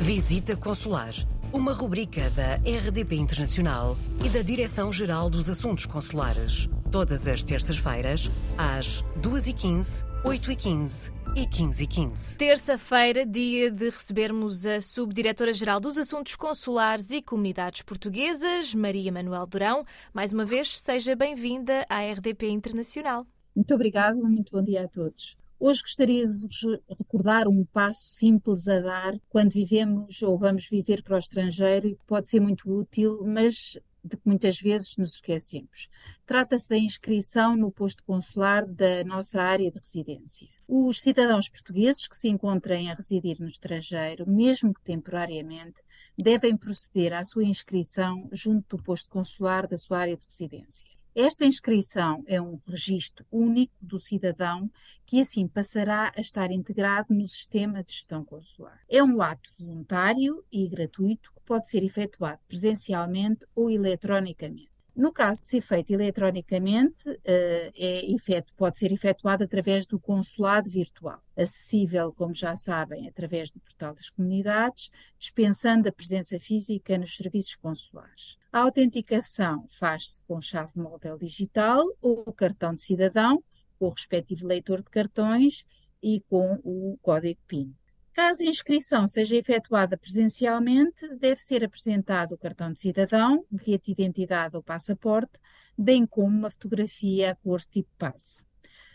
Visita Consular, uma rubrica da RDP Internacional e da Direção-Geral dos Assuntos Consulares. Todas as terças-feiras, às 2h15, 8h15 e 15h15. Terça-feira, dia de recebermos a Subdiretora-Geral dos Assuntos Consulares e Comunidades Portuguesas, Maria Manuel Durão. Mais uma vez, seja bem-vinda à RDP Internacional. Muito obrigada, muito bom dia a todos. Hoje gostaria de vos recordar um passo simples a dar quando vivemos ou vamos viver para o estrangeiro e que pode ser muito útil, mas de que muitas vezes nos esquecemos. Trata-se da inscrição no posto consular da nossa área de residência. Os cidadãos portugueses que se encontrem a residir no estrangeiro, mesmo que temporariamente, devem proceder à sua inscrição junto do posto consular da sua área de residência. Esta inscrição é um registro único do cidadão que assim passará a estar integrado no sistema de gestão consular. É um ato voluntário e gratuito que pode ser efetuado presencialmente ou eletronicamente. No caso de ser feito eletronicamente, eh, é pode ser efetuado através do consulado virtual, acessível, como já sabem, através do portal das comunidades, dispensando a presença física nos serviços consulares. A autenticação faz-se com chave móvel digital ou cartão de cidadão, com o respectivo leitor de cartões e com o código PIN. Caso a inscrição seja efetuada presencialmente, deve ser apresentado o cartão de cidadão, bilhete de identidade ou passaporte, bem como uma fotografia a cores tipo passe.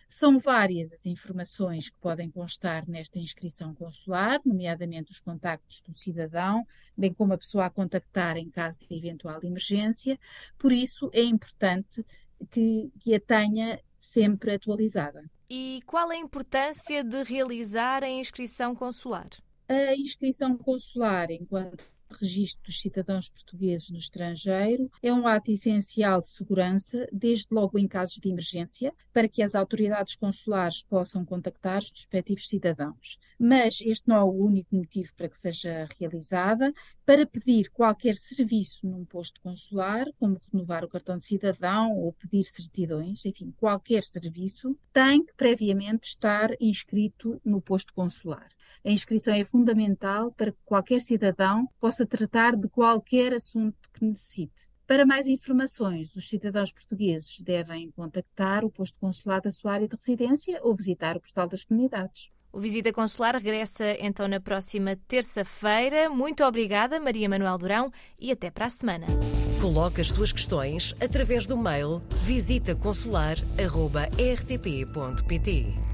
São várias as informações que podem constar nesta inscrição consular, nomeadamente os contactos do cidadão, bem como a pessoa a contactar em caso de eventual emergência, por isso é importante que, que a tenha sempre atualizada. E qual a importância de realizar a inscrição consular? A inscrição consular, enquanto registro dos cidadãos portugueses no estrangeiro é um ato essencial de segurança, desde logo em casos de emergência, para que as autoridades consulares possam contactar os respectivos cidadãos. Mas este não é o único motivo para que seja realizada. Para pedir qualquer serviço num posto consular, como renovar o cartão de cidadão ou pedir certidões, enfim, qualquer serviço, tem que previamente estar inscrito no posto consular. A inscrição é fundamental para que qualquer cidadão possa tratar de qualquer assunto que necessite. Para mais informações, os cidadãos portugueses devem contactar o posto consular da sua área de residência ou visitar o portal das comunidades. O Visita Consular regressa então na próxima terça-feira. Muito obrigada, Maria Manuel Durão, e até para a semana. Coloque as suas questões através do mail visitaconsular.rtp.pt.